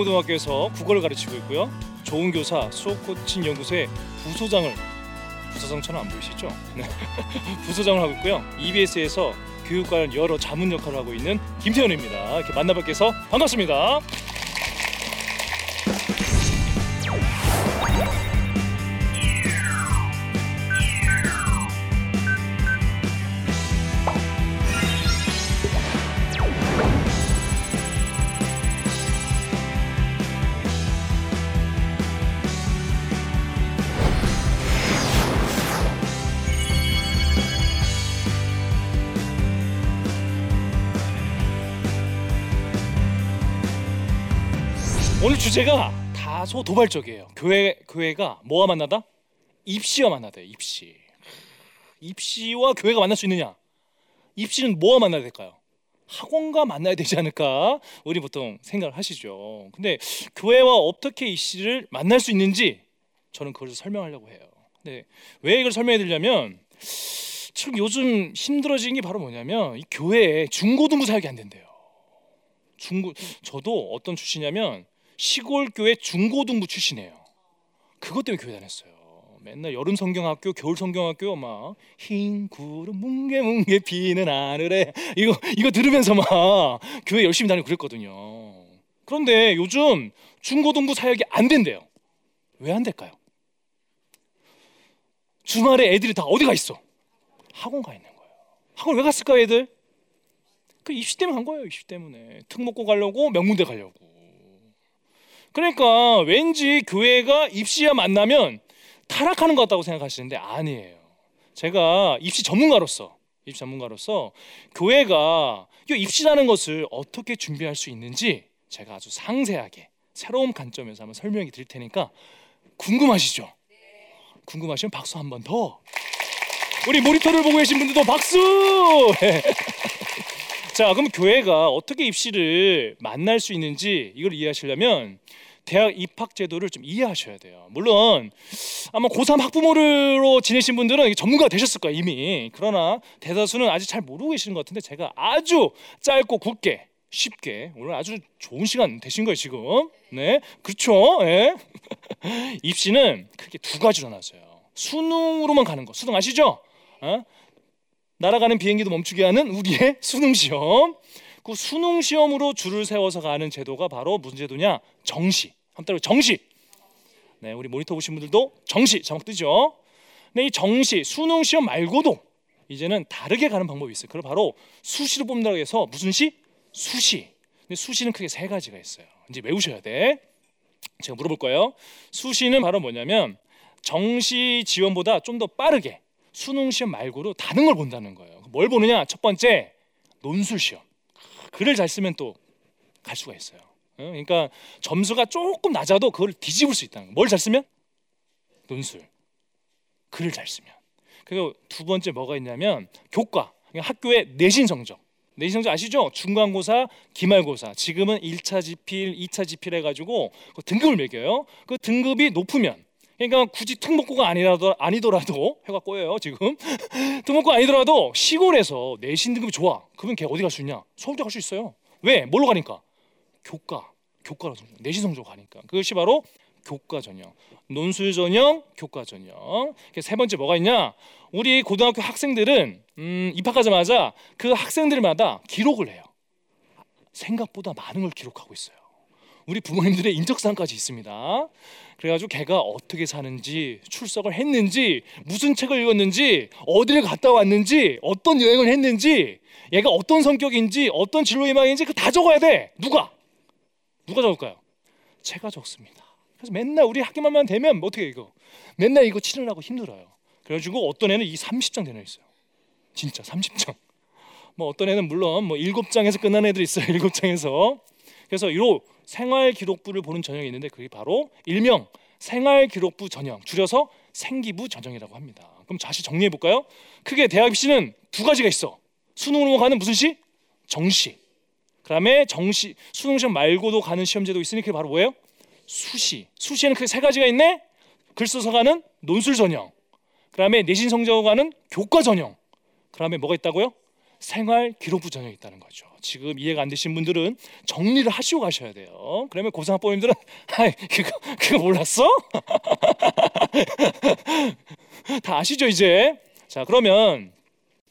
배영고등학교에서 국어를 가르치고 있고요. 좋은 교사 수업 코칭 연구소의 부소장을 부소장처럼 안 보이시죠? 네. 부소장을 하고 있고요. EBS에서 교육 관련 여러 자문 역할을 하고 있는 김태현입니다. 이렇게 만나뵙게 해서 반갑습니다. 주제가 다소 도발적이에요. 교회 교회가 뭐와 만나다? 입시와 만나다. 입시. 입시와 교회가 만날 수 있느냐? 입시는 뭐와 만나야 될까요? 학원과 만나야 되지 않을까? 우리 보통 생각을 하시죠. 근데 교회와 어떻게 입시를 만날 수 있는지 저는 그걸 설명하려고 해요. 근데 왜 이걸 설명해 드리냐면 지금 요즘 힘들어진 게 바로 뭐냐면 이 교회에 중고등부 사역이 안 된대요. 중고 저도 어떤 출신이냐면 시골 교회 중고등부 출신이에요. 그것 때문에 교회 다녔어요. 맨날 여름 성경학교, 겨울 성경학교 막 흰 구름 뭉게 뭉게 비는 하늘에 이거 이거 들으면서 막 교회 열심히 다니고 그랬거든요. 그런데 요즘 중고등부 사역이 안 된대요. 왜 안 될까요? 주말에 애들이 다 어디 가 있어? 학원 가 있는 거예요. 학원 왜 갔을까 애들? 그 입시 때문에 간 거예요. 입시 때문에 특목고 가려고 명문대 가려고. 그러니까 왠지 교회가 입시와 만나면 타락하는 것 같다고 생각하시는데 아니에요. 제가 입시 전문가로서 입시 전문가로서 교회가 이 입시라는 것을 어떻게 준비할 수 있는지 제가 아주 상세하게 새로운 관점에서 한번 설명해 드릴 테니까 궁금하시죠? 궁금하시면 박수 한 번 더. 우리 모니터를 보고 계신 분들도 박수. 자, 그럼 교회가 어떻게 입시를 만날 수 있는지 이걸 이해하시려면 대학 입학 제도를 좀 이해하셔야 돼요. 물론 아마 고3 학부모로 지내신 분들은 전문가가 되셨을 거예요 이미. 그러나 대다수는 아직 잘 모르고 계시는 것 같은데 제가 아주 짧고 굵게 쉽게 오늘 아주 좋은 시간 되신 거예요 지금. 네, 그렇죠. 네. 입시는 크게 두 가지로 나눠져요. 수능으로만 가는 거. 수능 아시죠? 어? 날아가는 비행기도 멈추게 하는 우리의 수능 시험. 그 수능 시험으로 줄을 세워서 가는 제도가 바로 무슨 제도냐? 정시. 한따로 정시. 네, 우리 모니터 보신 분들도 정시 자막 뜨죠. 네, 이 정시 수능 시험 말고도 이제는 다르게 가는 방법이 있어요. 그걸 바로 수시로 뽑는다고 해서 무슨 시? 수시. 근데 수시는 크게 세 가지가 있어요. 이제 외우셔야 돼. 제가 물어볼 거예요. 수시는 바로 뭐냐면 정시 지원보다 좀 더 빠르게 수능 시험 말고도 다른 걸 본다는 거예요. 뭘 보느냐? 첫 번째 논술 시험. 글을 잘 쓰면 또 갈 수가 있어요. 그러니까 점수가 조금 낮아도 그걸 뒤집을 수 있다는 거예요. 뭘잘 쓰면? 논술. 글을 잘 쓰면. 그리고 두 번째 뭐가 있냐면 교과. 그러니까 학교의 내신 성적. 내신 성적 아시죠? 중간고사, 기말고사. 지금은 1차 지필, 2차 지필 해가지고 그 등급을 매겨요. 그 등급이 높으면 그러니까 굳이 특목고가 아니라도 아니더라도 해가 꼬여요 지금. 특목고 아니더라도 시골에서 내신 등급이 좋아. 그러면 걔 어디 갈 수 있냐? 서울대 갈 수 있어요. 왜? 뭘로 가니까? 교과. 교과로 내신 성적 가니까. 그것이 바로 교과 전형. 논술 전형 교과 전형. 세 번째 뭐가 있냐? 우리 고등학교 학생들은 음, 입학하자마자 그 학생들마다 기록을 해요. 생각보다 많은 걸 기록하고 있어요 우리 부모님들의 인적사항까지 있습니다. 그래가지고 걔가 어떻게 사는지 출석을 했는지 무슨 책을 읽었는지 어디를 갔다 왔는지 어떤 여행을 했는지 얘가 어떤 성격인지 어떤 진로 희망인지 그 다 적어야 돼. 누가? 누가 적을까요? 제가 적습니다. 그래서 맨날 우리 학교만 되면 뭐 어떻게 이거 맨날 이거 치느라고 힘들어요. 그래가지고 어떤 애는 이 30장 되어 있어요. 진짜 30장. 뭐 어떤 애는 물론 뭐 7장에서 끝난 애들 있어요. 7장에서. 그래서 요 생활 기록부를 보는 전형이 있는데 그게 바로 일명 생활 기록부 전형 줄여서 생기부 전형이라고 합니다. 그럼 다시 정리해 볼까요? 크게 대학 입시는 두 가지가 있어. 수능으로 가는 무슨 시? 정시. 그다음에 정시 수능 시험 말고도 가는 시험제도 있으니 그게 바로 뭐예요? 수시. 수시에는 크게 세 가지가 있네. 글 써서 가는 논술 전형. 그다음에 내신 성적으로 가는 교과 전형. 그다음에 뭐가 있다고요? 생활 기록부 전형이 있다는 거죠. 지금 이해가 안 되신 분들은 정리를 하시고 가셔야 돼요. 그러면 고등학부님들은 아이 그거 그거 몰랐어? 다 아시죠 이제? 자 그러면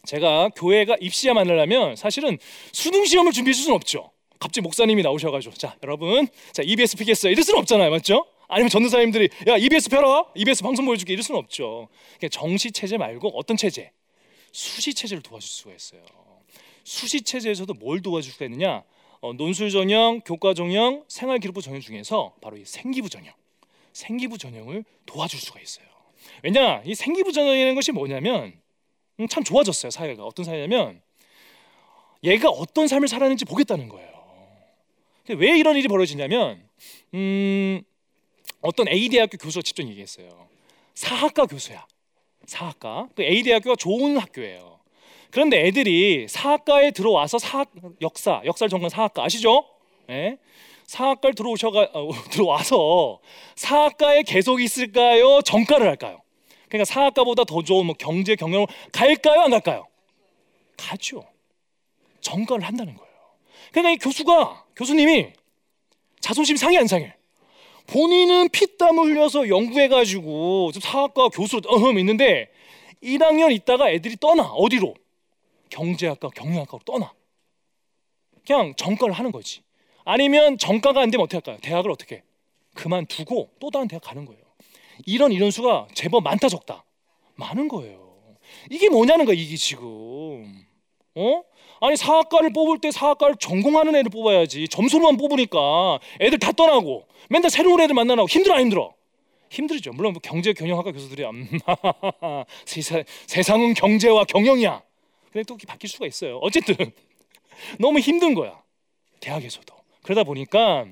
제가 교회가 입시야 만나려면 사실은 수능 시험을 준비해 줄 수는 없죠. 갑자기 목사님이 나오셔가지고 자 여러분 자 EBS 피겠어요 이럴 수는 없잖아요 맞죠? 아니면 전도사님들이 야 EBS 펴라 EBS 방송 보여줄게 이럴 수는 없죠. 정시 체제 말고 어떤 체제? 수시 체제를 도와줄 수가 있어요. 수시 체제에서도 뭘 도와줄 수가 있느냐? 어, 논술 전형, 교과 전형, 생활 기록부 전형 중에서 바로 이 생기부 전형, 생기부 전형을 도와줄 수가 있어요. 왜냐? 이 생기부 전형이라는 것이 뭐냐면 음, 참 좋아졌어요 사회가 어떤 사회냐면 얘가 어떤 삶을 살았는지 보겠다는 거예요. 왜 이런 일이 벌어지냐면 음, 어떤 A 대학교 교수가 직접 얘기했어요. 사학과 교수야. 사학과. 그 A 대학교가 좋은 학교예요. 그런데 애들이 사학과에 들어와서 사학 역사, 역사를 전공한 사학과 아시죠? 네? 사학과를 들어오셔가 어, 들어와서 사학과에 계속 있을까요? 전과를 할까요? 그러니까 사학과보다 더 좋은 뭐 경제 경영을 갈까요? 안 갈까요? 가죠. 전과를 한다는 거예요. 그러니까 이 교수가 교수님이 자존심 상해 안 상해? 본인은 피땀 흘려서 연구해가지고 사학과 교수로 어흠 있는데 1학년 있다가 애들이 떠나 어디로? 경제학과 경영학과로 떠나. 그냥 전과를 하는 거지. 아니면 전과가 안 되면 어떻게 할까요? 대학을 어떻게? 그만두고 또 다른 대학 가는 거예요. 이런 이런 수가 제법 많다 적다 많은 거예요. 이게 뭐냐는 거야 이게 지금. 어? 아니 사학과를 뽑을 때 사학과를 전공하는 애를 뽑아야지 점수로만 뽑으니까 애들 다 떠나고 맨날 새로운 애들 만나고 힘들어 안 힘들어? 힘들죠. 물론 뭐 경제 경영학과 교수들이 음, 세상, 세상은 경제와 경영이야. 근데 또 바뀔 수가 있어요. 어쨌든 너무 힘든 거야. 대학에서도. 그러다 보니까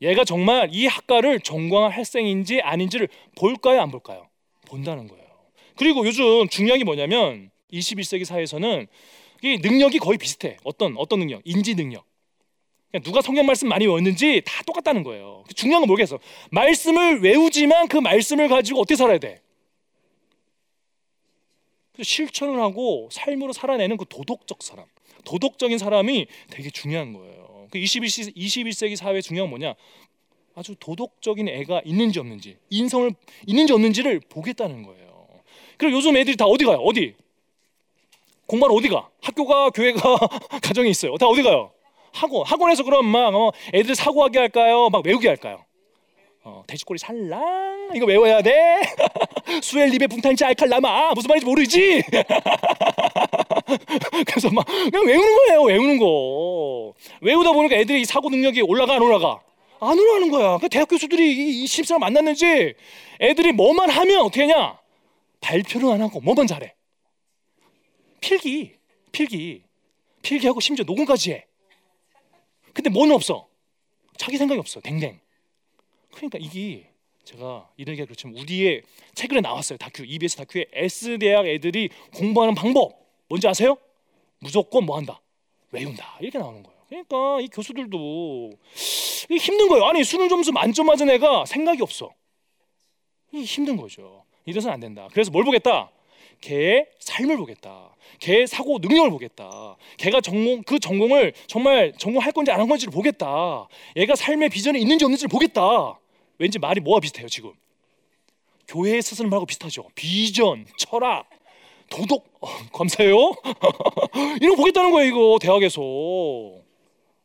얘가 정말 이 학과를 전공할 학생인지 아닌지를 볼까요, 안 볼까요? 본다는 거예요. 그리고 요즘 중요한 게 뭐냐면 21세기 사회에서는 이 능력이 거의 비슷해. 어떤 어떤 능력? 인지 능력. 누가 성경 말씀 많이 외웠는지 다 똑같다는 거예요. 중요한 건 뭐겠어? 말씀을 외우지만 그 말씀을 가지고 어떻게 살아야 돼? 실천을 하고 삶으로 살아내는 그 도덕적 사람, 도덕적인 사람이 되게 중요한 거예요. 그 21시, 21세기 사회 중요한 뭐냐? 아주 도덕적인 애가 있는지 없는지, 인성을 있는지 없는지를 보겠다는 거예요. 그리고 요즘 애들이 다 어디 가요? 어디? 공부하러 어디 가? 학교가 교회가 가정에 있어요. 다 어디 가요? 학원. 학원에서 그럼 막 어, 애들 사고하게 할까요? 막 외우게 할까요? 어, 돼지꼬리 살랑 이거 외워야 돼. 수엘 리베 붕탄치 알칼라마 무슨 말인지 모르지. 그래서 막 그냥 외우는 거예요. 외우는 거. 외우다 보니까 애들이 사고 능력이 올라가 안 올라가? 안 올라가는 거야. 그 대학 교수들이 이 신입사람 만났는지 애들이 뭐만 하면 어떻게 하냐? 발표를 안 하고 뭐만 잘해. 필기, 필기, 필기하고 심지어 녹음까지 해. 근데 뭐는 없어. 자기 생각이 없어. 댕댕. 그러니까 이게 제가 이런 게 그렇지만 우리의 최근에 나왔어요. 다큐 EBS 다큐에 S 대학 애들이 공부하는 방법 뭔지 아세요? 무조건 뭐 한다. 외운다. 이렇게 나오는 거예요. 그러니까 이 교수들도 힘든 거예요. 아니 수능 점수 만점 맞은 애가 생각이 없어. 이 힘든 거죠. 이래서는 안 된다. 그래서 뭘 보겠다? 걔의 삶을 보겠다. 걔의 사고 능력을 보겠다. 걔가 전공 그 전공을 정말 전공할 건지 안한 건지를 보겠다. 얘가 삶의 비전이 있는지 없는지를 보겠다. 왠지 말이 뭐와 비슷해요 지금? 교회에 쓰는 말하고 비슷하죠. 비전, 철학, 도덕. 어, 감사해요. 이런 거 보겠다는 거예요 이거 대학에서.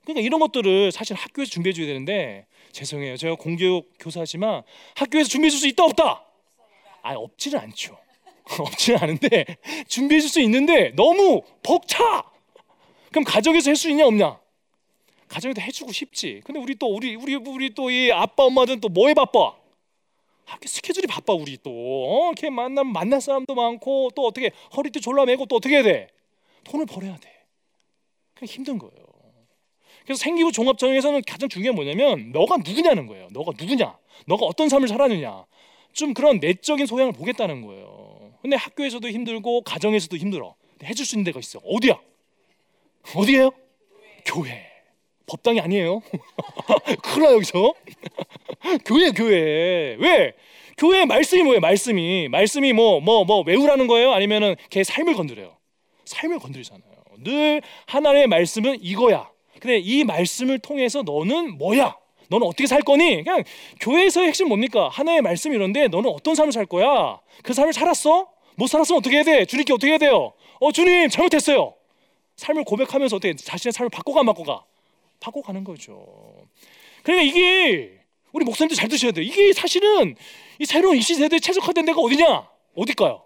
그러니까 이런 것들을 사실 학교에서 준비해 줘야 되는데 죄송해요. 제가 공교육 교사지만 학교에서 준비해 줄 수 있다 없다? 아 없지는 않죠. 없지는 않은데 준비해 줄 수 있는데 너무 벅차. 그럼 가정에서 할 수 있냐 없냐? 가정에도 해주고 싶지. 근데 우리 또 우리 우리 우리 또 이 아빠 엄마들은 또 뭐에 바빠? 학교 스케줄이 바빠 우리 또. 어, 이렇게 만나면 만날 사람도 많고 또 어떻게 허리띠 졸라매고 또 어떻게 해야 돼? 돈을 벌어야 돼. 그 힘든 거예요. 그래서 생기부 종합 전형에서는 가장 중요한 뭐냐면 너가 누구냐는 거예요. 너가 누구냐? 너가 어떤 삶을 살았느냐? 좀 그런 내적인 소양을 보겠다는 거예요. 근데 학교에서도 힘들고 가정에서도 힘들어. 해줄 수 있는 데가 있어. 어디야? 어디예요? 교회. 법당이 아니에요. 큰일 나 여기서. 교회 교회. 왜? 교회 말씀이 뭐예요? 말씀이 말씀이 뭐 뭐 뭐 외우라는 거예요? 아니면은 걔 삶을 건드려요. 삶을 건드리잖아요. 늘 하나님의 말씀은 이거야. 근데 이 말씀을 통해서 너는 뭐야? 너는 어떻게 살 거니? 그냥 교회에서의 핵심 뭡니까? 하나의 말씀 이런데 너는 어떤 삶을 살 거야? 그 삶을 살았어? 못 살았으면 어떻게 해야 돼? 주님께 어떻게 해야 돼요? 어 주님 잘못했어요. 삶을 고백하면서 어떻게 자신의 삶을 바꿔가 바꿔가 바꿔가는 거죠. 그러니까 이게 우리 목사님들 잘 드셔야 돼요. 이게 사실은 이 새로운 이 시대에 최적화된 데가 어디냐? 어딜까요?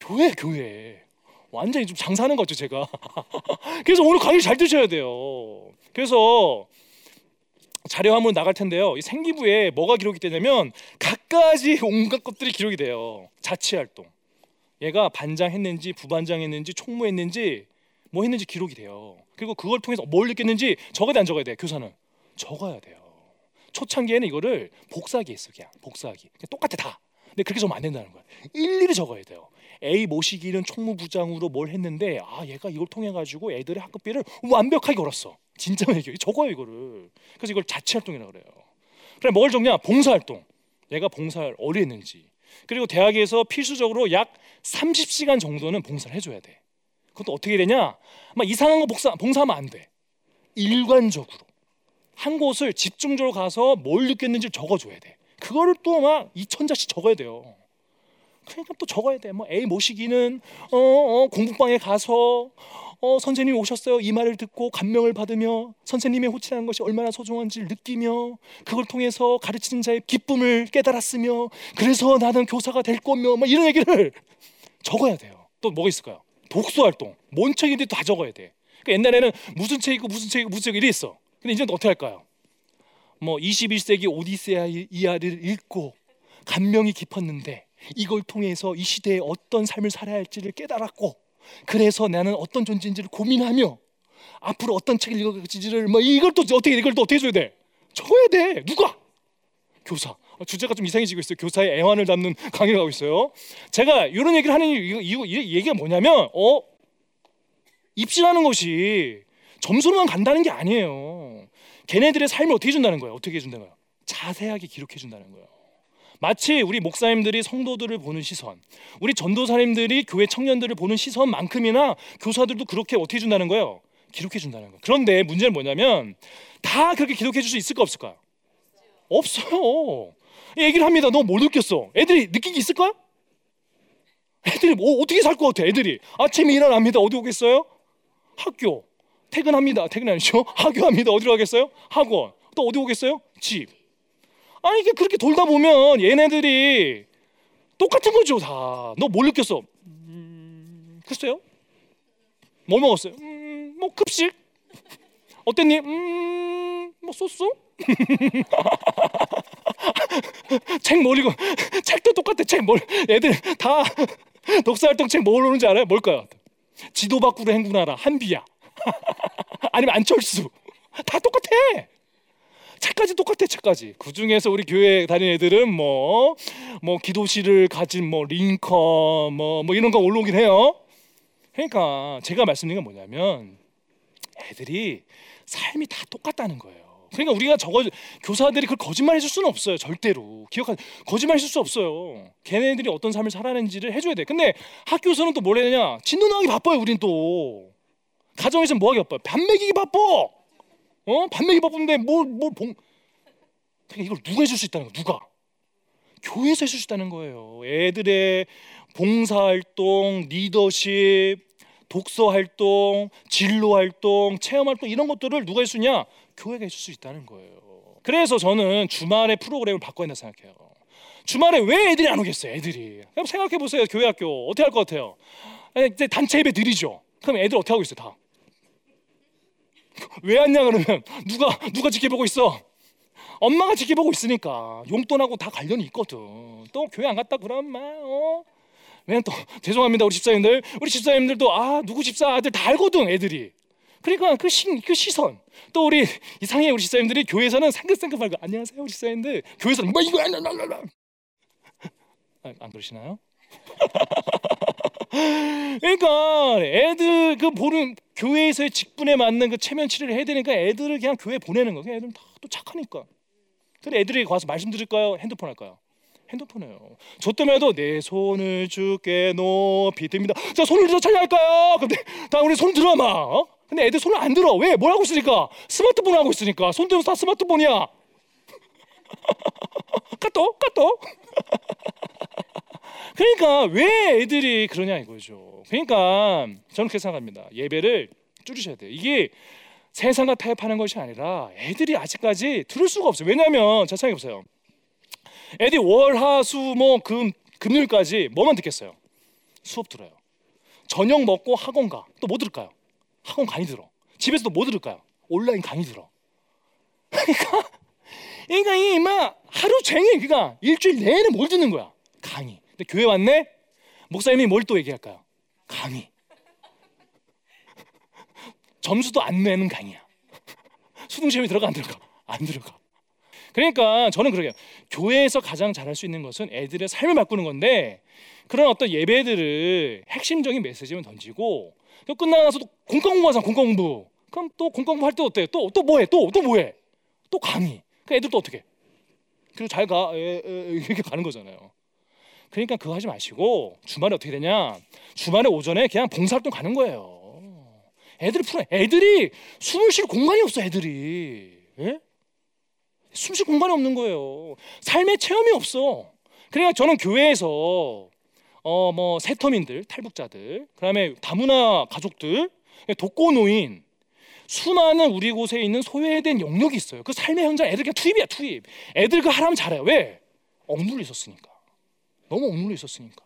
교회, 교회. 완전히 좀 장사하는 거죠, 제가. 그래서 오늘 강의 잘 드셔야 돼요. 그래서 자료 한번 나갈 텐데요. 이 생기부에 뭐가 기록이 되냐면 각가지 온갖 것들이 기록이 돼요. 자치 활동. 얘가 반장했는지 부반장했는지 총무했는지 뭐 했는지 기록이 돼요. 그리고 그걸 통해서 뭘 느꼈는지 적어야 돼, 안 적어야 돼? 교사는 적어야 돼요. 초창기에는 이거를 복사하기 했어, 그냥 복사하기. 그냥 똑같아 다. 근데 그렇게 적으면 안 된다는 거야. 일일이 적어야 돼요. A 모시기는 총무부장으로 뭘 했는데 아 얘가 이걸 통해 가지고 애들의 학급비를 완벽하게 걸었어. 진짜 얘기해. 적어요 이거를. 그래서 이걸 자치활동이라고 그래요. 그래 뭘 적냐? 봉사활동. 얘가 봉사를 어리 했는지. 그리고 대학에서 필수적으로 약 30시간 정도는 봉사를 해줘야 돼. 그것도 어떻게 되냐? 막 이상한 거 봉사, 봉사하면 안 돼. 일관적으로 한 곳을 집중적으로 가서 뭘 느꼈는지 적어줘야 돼. 그거를 또 막 2천자씩 적어야 돼요. 그러니까 또 적어야 돼. 뭐 A 모시기는 어, 어 공부방에 가서 어, 선생님이 오셨어요. 이 말을 듣고 감명을 받으며 선생님의 호칭하는 것이 얼마나 소중한지를 느끼며 그걸 통해서 가르치는 자의 기쁨을 깨달았으며 그래서 나는 교사가 될 거며 뭐 이런 얘기를 적어야 돼요. 또 뭐가 있을까요? 독서 활동. 뭔 책인지 다 적어야 돼. 그러니까 옛날에는 무슨 책이고 무슨 책이고 무슨 책 이래 있어. 근데 이제는 어떻게 할까요? 뭐 21세기 오디세아 이하를 읽고 감명이 깊었는데 이걸 통해서 이 시대에 어떤 삶을 살아야 할지를 깨달았고 그래서 나는 어떤 존재인지를 고민하며 앞으로 어떤 책을 읽어갈지를 뭐 이걸 또 어떻게 이걸 또 어떻게 해줘야 돼? 적어야 돼. 누가? 교사. 어, 주제가 좀 이상해지고 있어요. 교사의 애환을 담는 강의를 하고 있어요. 제가 이런 얘기를 하는 이유, 이유, 이 얘기가 뭐냐면, 어 입시라는 것이 점수로만 간다는 게 아니에요. 걔네들의 삶을 어떻게 해준다는 거예요? 어떻게 해준다는 거예요? 자세하게 기록해 준다는 거예요. 마치 우리 목사님들이 성도들을 보는 시선, 우리 전도사님들이 교회 청년들을 보는 시선만큼이나 교사들도 그렇게 어떻게 준다는 거예요? 기록해 준다는 거예요. 그런데 문제는 뭐냐면 다 그렇게 기록해 줄 수 있을까 없을까? 없어요. 얘기를 합니다. 너 뭘 느꼈어? 애들이 느낀 게 있을까? 애들이 뭐 어떻게 살 것 같아? 애들이 아침에 일어납니다. 어디 오겠어요? 학교. 퇴근합니다. 퇴근 아니죠? 학교합니다. 어디로 가겠어요? 학원. 또 어디 오겠어요? 집. 아니 이게 그렇게 돌다 보면 얘네들이 똑같은 거죠 다. 너 뭘 느꼈어? 음, 글쎄요. 뭐 먹었어요? 음, 뭐 급식. 어땠니? 음, 뭐 소스? 책뭘 읽어? 책도 똑같아. 책 뭘? 애들 다 독서활동 책뭘 오는지 알아요? 뭘까요? 지도 밖으로 행군하라. 한비야. 아니면 안철수. 다 똑같아. 책까지 똑같아 책까지. 그 중에서 우리 교회 다니는 애들은 뭐뭐 뭐 기도실을 가진 뭐 링컨 뭐뭐 뭐 이런 거 올라오긴 해요. 그러니까 제가 말씀드린 건 뭐냐면 애들이 삶이 다 똑같다는 거예요. 그러니까 우리가 저거 교사들이 그걸 거짓말해 줄 수는 없어요 절대로. 기억하 거짓말해 줄 수 없어요. 걔네들이 어떤 삶을 살아내는지를 해줘야 돼. 근데 학교에서는 또 뭘 해야 되냐? 진도 나가기 바빠요 우린 또. 가정에서는 뭐 하기 바빠요? 밥 먹이기 바빠 어? 반맥이 바쁜데 뭘 뭘 봉? 그러니까 이걸 누가 해줄 수 있다는 거? 누가? 교회에서 해줄 수 있다는 거예요. 애들의 봉사 활동, 리더십, 독서 활동, 진로 활동, 체험 활동 이런 것들을 누가 해주냐? 교회가 해줄 수 있다는 거예요. 그래서 저는 주말에 프로그램을 바꿔야 된다 생각해요. 주말에 왜 애들이 안 오겠어요? 애들이. 그럼 생각해 보세요. 교회 학교 어떻게 할 것 같아요? 단체 예배 드리죠. 그럼 애들 어떻게 하고 있어요? 다. 왜 왔냐 그러면 누가 누가 지켜보고 있어? 엄마가 지켜보고 있으니까 용돈하고 다 관련이 있거든. 또 교회 안 갔다 그러면 막 어? 왜냐면 또 죄송합니다 우리 집사님들 우리 집사님들도 아 누구 집사 아들 다 알거든 애들이. 그러니까 그, 시, 그 시선 또 우리 이상해 우리 집사님들이 교회에서는 상긋상긋하고 안녕하세요 우리 집사님들 교회에서는 뭐 이거 안 안 안 그러시나요? 그러니까 애들 그 보는 교회에서의 직분에 맞는 그 체면 치료를 해야 되니까 애들을 그냥 교회 보내는 거. 그냥 애들 다또 착하니까. 근데 애들이 가서 말씀 드릴까요? 핸드폰 할까요? 핸드폰이에요. 저 때문에도 내 손을 주께 높이 듭니다. 자 손을 들어 찬양할까요? 근데 다 우리 손 들어 막. 어? 근데 애들 손을 안 들어. 왜? 뭘 하고 있으니까? 스마트폰 하고 있으니까. 손 들면 다 스마트폰이야. 까똑 까똑. 그러니까 왜 애들이 그러냐 이거죠. 그러니까 저는 그렇게 생각합니다. 예배를 줄이셔야 돼요. 이게 세상과 타협하는 것이 아니라 애들이 아직까지 들을 수가 없어요. 왜냐하면 자 생각해 보세요. 애들이 월화수목금 금요일까지 뭐만 듣겠어요? 수업 들어요. 저녁 먹고 학원 가. 또 뭐 들을까요? 학원 강의 들어. 집에서도 뭐 들을까요? 온라인 강의 들어. 그러니까 그러니까 이막 하루 종일 그러니까 일주일 내내 뭘 듣는 거야? 강의. 근데 교회 왔네? 목사님이 뭘 또 얘기할까요? 강의. 점수도 안 내는 강의야. 수능 시험에 들어가 안 들어가? 안 들어가. 그러니까 저는 그러게요. 교회에서 가장 잘할 수 있는 것은 애들의 삶을 바꾸는 건데 그런 어떤 예배들을 핵심적인 메시지만 던지고 또 끝나고 나서 또 공과 공부하잖아 공과 공부. 그럼 또 공과 공부 할 때 어때? 또 또 뭐해? 또 또 뭐해? 또 강의. 그 애들 또 어떻게? 그리고 잘 가. 에, 에, 이렇게 가는 거잖아요. 그러니까 그거 하지 마시고 주말에 어떻게 되냐? 주말에 오전에 그냥 봉사활동 가는 거예요. 애들이 풀어. 애들이 숨을 쉴 공간이 없어. 애들이. 예? 숨쉴 공간이 없는 거예요. 삶의 체험이 없어. 그러니까 저는 교회에서 어뭐 세터민들, 탈북자들, 그다음에 다문화 가족들, 독거노인 수많은 우리 곳에 있는 소외된 영역이 있어요. 그 삶의 현장 애들 그냥 투입이야 투입. 애들 그 하라면 잘해요. 왜? 억눌려 있었으니까. 너무 억눌려 있었으니까.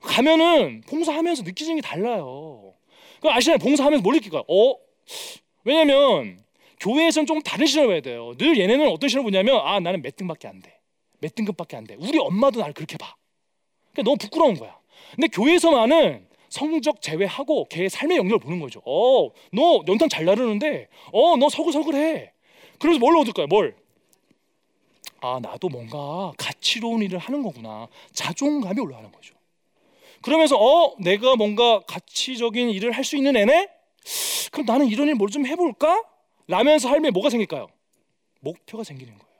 가면은 봉사하면서 느끼는 게 달라요. 그 아시나요? 봉사하면서 뭘 느낄까요? 어? 왜냐면 교회에서는 좀 다른 시선을 봐야 돼요. 늘 얘네는 어떤 시선을 보냐면 아 나는 몇 등밖에 안 돼. 몇 등급밖에 안 돼. 우리 엄마도 나를 그렇게 봐. 그러니까 너무 부끄러운 거야. 근데 교회에서만은 성적 제외하고 걔의 삶의 영역을 보는 거죠. 어, 너 연탄 잘 나르는데, 어, 너 서글서글해. 그래서 뭘 얻을까요? 뭘? 아, 나도 뭔가 가치로운 일을 하는 거구나. 자존감이 올라가는 거죠. 그러면서 어, 내가 뭔가 가치적인 일을 할 수 있는 애네? 그럼 나는 이런 일 뭘 좀 해볼까? 라면서 삶에 뭐가 생길까요? 목표가 생기는 거예요.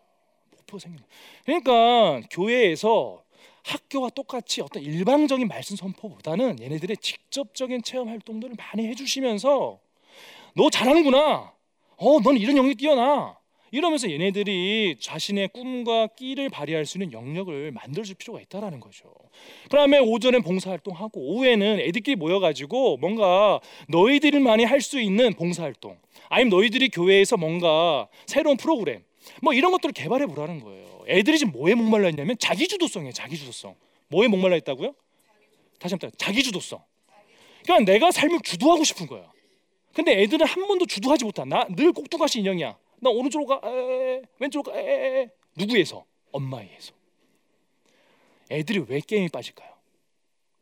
목표가 생기는 거예요. 그러니까 교회에서 학교와 똑같이 어떤 일방적인 말씀 선포보다는 얘네들의 직접적인 체험 활동들을 많이 해주시면서 너 잘하는구나. 어, 넌 이런 영역이 뛰어나. 이러면서 얘네들이 자신의 꿈과 끼를 발휘할 수 있는 영역을 만들어줄 필요가 있다라는 거죠. 그다음에 오전에 봉사활동하고 오후에는 애들끼리 모여가지고 뭔가 너희들만이 할 수 있는 봉사활동, 아니면 너희들이 교회에서 뭔가 새로운 프로그램, 뭐 이런 것들을 개발해 보라는 거예요. 애들이 지금 뭐에 목말라 있냐면 자기 주도성이에요. 자기 주도성. 뭐에 목말라 있다고요? 다시 한번 자기 주도성. 그러니까 내가 삶을 주도하고 싶은 거야. 근데 애들은 한 번도 주도하지 못한 나 늘 꼭두가시 인형이야. 나 오른쪽으로 가, 에, 왼쪽으로 가, 에, 에. 누구에서? 엄마에서. 애들이 왜 게임에 빠질까요?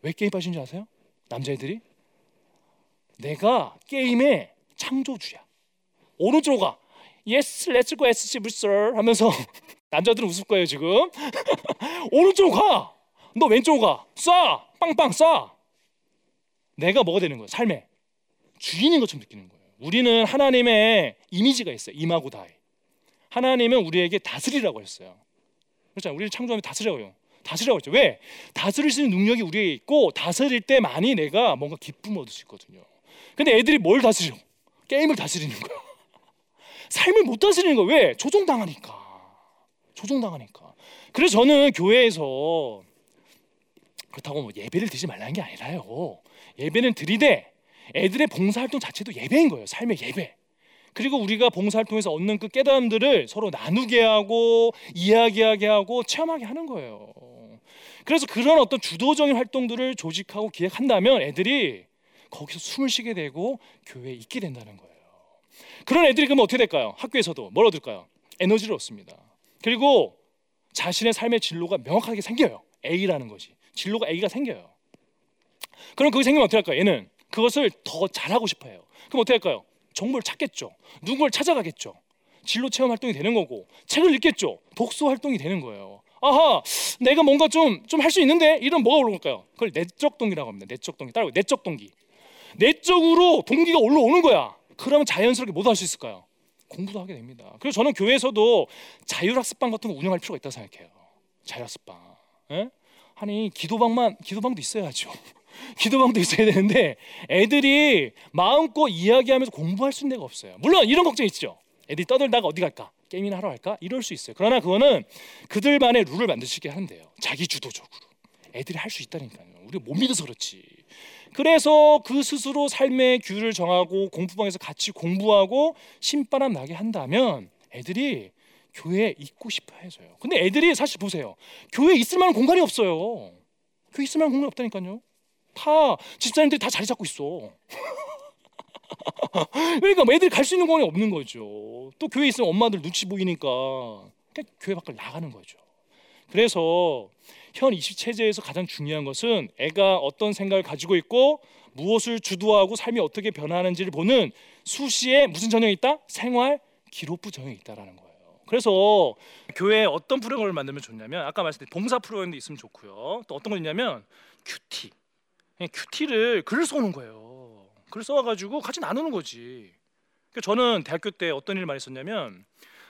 왜 게임에 빠진지 아세요? 남자애들이? 내가 게임의 창조주야. 오른쪽으로 가. Yes, let's go SC 불설 하면서 남자들은 웃을 거예요 지금. 오른쪽으로 가. 너 왼쪽으로 가. 쏴. 빵빵 쏴. 내가 뭐가 되는 거야? 삶의 주인인 것처럼 느끼는 거예요. 우리는 하나님의 이미지가 있어요. 임하고 다해. 하나님은 우리에게 다스리라고 했어요. 그렇잖아요. 우리를 창조하면 다스려요. 다스리라고 했죠. 왜? 다스릴 수 있는 능력이 우리에게 있고 다스릴 때만이 내가 뭔가 기쁨을 얻을 수 있거든요. 근데 애들이 뭘 다스려? 게임을 다스리는 거야. 삶을 못 다스리는 거야. 왜? 조종당하니까. 조종당하니까. 그래서 저는 교회에서 그렇다고 뭐 예배를 드리지 말라는 게 아니라요. 예배는 드리되 애들의 봉사활동 자체도 예배인 거예요. 삶의 예배. 그리고 우리가 봉사활동에서 얻는 그 깨달음들을 서로 나누게 하고 이야기하게 하고 체험하게 하는 거예요. 그래서 그런 어떤 주도적인 활동들을 조직하고 기획한다면 애들이 거기서 숨을 쉬게 되고 교회에 있게 된다는 거예요. 그런 애들이 그러면 어떻게 될까요? 학교에서도 뭘 얻을까요? 에너지를 얻습니다. 그리고 자신의 삶의 진로가 명확하게 생겨요. A라는 것이. 진로가 A가 생겨요. 그럼 그게 생기면 어떻게 할까요? 얘는 그것을 더 잘하고 싶어 해요. 그럼 어떻게 할까요? 정보를 찾겠죠. 누구를 찾아가겠죠. 진로 체험 활동이 되는 거고 책을 읽겠죠. 독서 활동이 되는 거예요. 아하, 내가 뭔가 좀 좀 할 수 있는데 이런 뭐가 올라올까요? 그걸 내적 동기라고 합니다. 내적 동기. 따라고 내적 동기. 내적으로 동기가 올라오는 거야. 그러면 자연스럽게 뭐할수 있을까요? 공부도 하게 됩니다. 그래서 저는 교회에서도 자율학습방 같은 거 운영할 필요가 있다고 생각해요. 자율학습방. 예? 아니 기도방만 기도방도 있어야죠. 기도방도 있어야 되는데 애들이 마음껏 이야기하면서 공부할 수 있는 데가 없어요. 물론 이런 걱정 있죠. 애들이 떠들다가 어디 갈까? 게임이나 하러 갈까? 이럴 수 있어요. 그러나 그거는 그들만의 룰을 만드시게 하는데요. 자기 주도적으로 애들이 할 수 있다니까요. 우리가 못 믿어서 그렇지. 그래서 그 스스로 삶의 규를 정하고 공부방에서 같이 공부하고 신바람 나게 한다면 애들이 교회에 있고 싶어 해서요. 근데 애들이 사실 보세요. 교회에 있을 만한 공간이 없어요. 교회 있을 만한 공간이 없다니까요. 다 집사님들이 다 자리 잡고 있어. 그러니까 뭐 애들이 갈 수 있는 공간이 없는 거죠. 또 교회 에 있으면 엄마들 눈치 보이니까 그냥 교회 밖을 나가는 거죠. 그래서 현 입시 체제에서 가장 중요한 것은 애가 어떤 생각을 가지고 있고 무엇을 주도하고 삶이 어떻게 변하는지를 보는 수시에 무슨 전형이 있다? 생활 기록부 전형이 있다라는 거예요. 그래서 교회에 어떤 프로그램을 만들면 좋냐면 아까 말씀드린 봉사 프로그램도 있으면 좋고요. 또 어떤 거 있냐면 큐티. 큐티를 글을 써놓은 거예요. 글을 써가지고 같이 나누는 거지. 그러니까 저는 대학교 때 어떤 일을 많이 했었냐면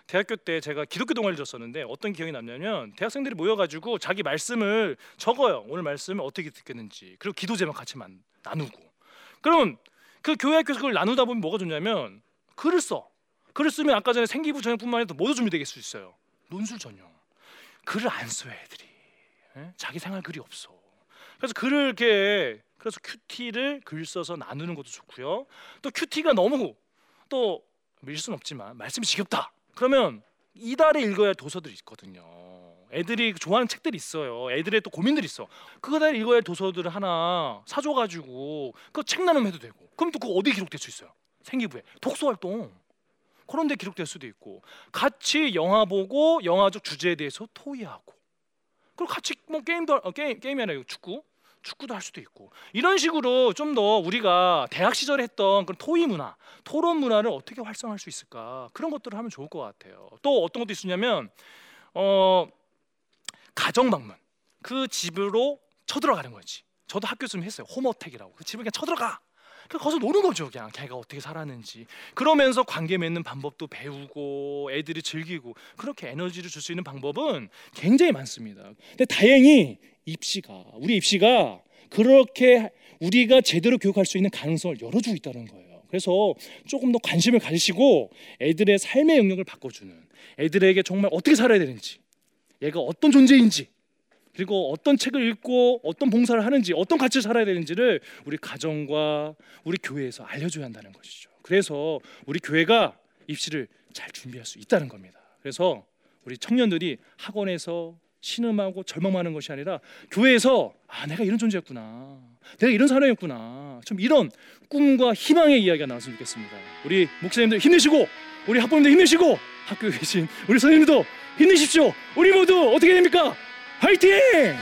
대학교 때 제가 기독교 동아리를 줬었는데 어떤 기억이 남냐면 대학생들이 모여가지고 자기 말씀을 적어요. 오늘 말씀을 어떻게 듣겠는지 그리고 기도 제목 같이 나누고. 그럼 그 교회 학교에서 그걸 나누다 보면 뭐가 좋냐면 글을 써. 글을 쓰면 아까 전에 생기부 전형뿐만 아니라 모두 준비되게 수 있어요. 논술 전형. 글을 안 써요 애들이. 에? 자기 생활 글이 없어. 그래서 글을 이렇게 그래서 큐티를 글 써서 나누는 것도 좋고요. 또 큐티가 너무 또 밀 수는 없지만 말씀이 지겹다. 그러면 이달에 읽어야 할 도서들이 있거든요. 애들이 좋아하는 책들이 있어요. 애들의 또 고민들이 있어. 그거다 읽어야 할 도서들을 하나 사줘가지고 그 책 나눔해도 되고. 그럼 또 그거 어디 기록될 수 있어요? 생기부에 독서 활동. 그런데 기록될 수도 있고 같이 영화 보고 영화적 주제에 대해서 토의하고 그리고 같이 뭐 게임도 어, 게임 게임이 아니라 축구 축구도 할 수도 있고 이런 식으로 좀 더 우리가 대학 시절에 했던 그런 토의 문화, 토론 문화를 어떻게 활성화할 수 있을까 그런 것들을 하면 좋을 것 같아요. 또 어떤 것도 있으냐면 어 가정 방문 그 집으로 쳐들어가는 거지. 저도 학교 좀 했어요. 홈어택이라고 그 집을 그냥 쳐들어가. 그 거기서 노는 거죠. 그냥 걔가 어떻게 살았는지. 그러면서 관계 맺는 방법도 배우고 애들이 즐기고 그렇게 에너지를 줄 수 있는 방법은 굉장히 많습니다. 근데 다행히 입시가 우리 입시가 그렇게 우리가 제대로 교육할 수 있는 가능성을 열어주고 있다는 거예요. 그래서 조금 더 관심을 가지시고 애들의 삶의 영역을 바꿔주는 애들에게 정말 어떻게 살아야 되는지 얘가 어떤 존재인지 그리고 어떤 책을 읽고 어떤 봉사를 하는지 어떤 가치를 살아야 되는지를 우리 가정과 우리 교회에서 알려줘야 한다는 것이죠. 그래서 우리 교회가 입시를 잘 준비할 수 있다는 겁니다. 그래서 우리 청년들이 학원에서 신음하고 절망하는 것이 아니라 교회에서 아 내가 이런 존재였구나. 내가 이런 사람이었구나. 좀 이런 꿈과 희망의 이야기가 나왔으면 좋겠습니다. 우리 목사님들 힘내시고 우리 학부모님들 힘내시고 학교에 계신 우리 선생님도 힘내십시오. 우리 모두 어떻게 됩니까 화이팅!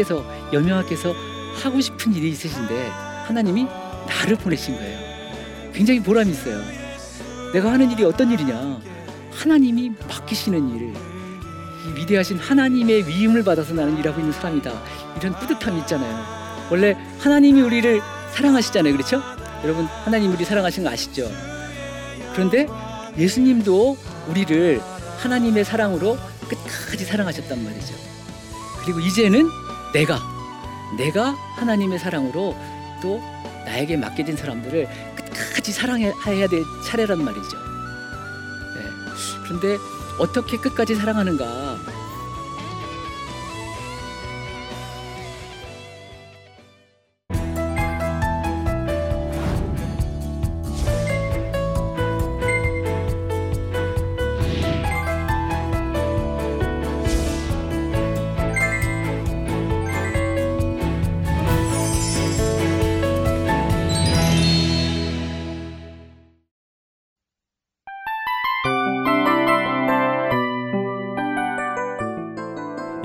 하나님께서 여명하께서 하고 싶은 일이 있으신데 하나님이 나를 보내신 거예요. 굉장히 보람이 있어요. 내가 하는 일이 어떤 일이냐? 하나님이 맡기시는 일을 이 위대하신 하나님의 위임을 받아서 나는 일하고 있는 사람이다. 이런 뿌듯함이 있잖아요. 원래 하나님이 우리를 사랑하시잖아요. 그렇죠? 여러분 하나님 우리 사랑하신 거 아시죠? 그런데 예수님도 우리를 하나님의 사랑으로 끝까지 사랑하셨단 말이죠. 그리고 이제는 내가 내가 하나님의 사랑으로 또 나에게 맡겨진 사람들을 끝까지 사랑해야 될 차례란 말이죠. 네. 그런데 어떻게 끝까지 사랑하는가?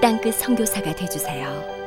땅끝 선교사가 되주세요.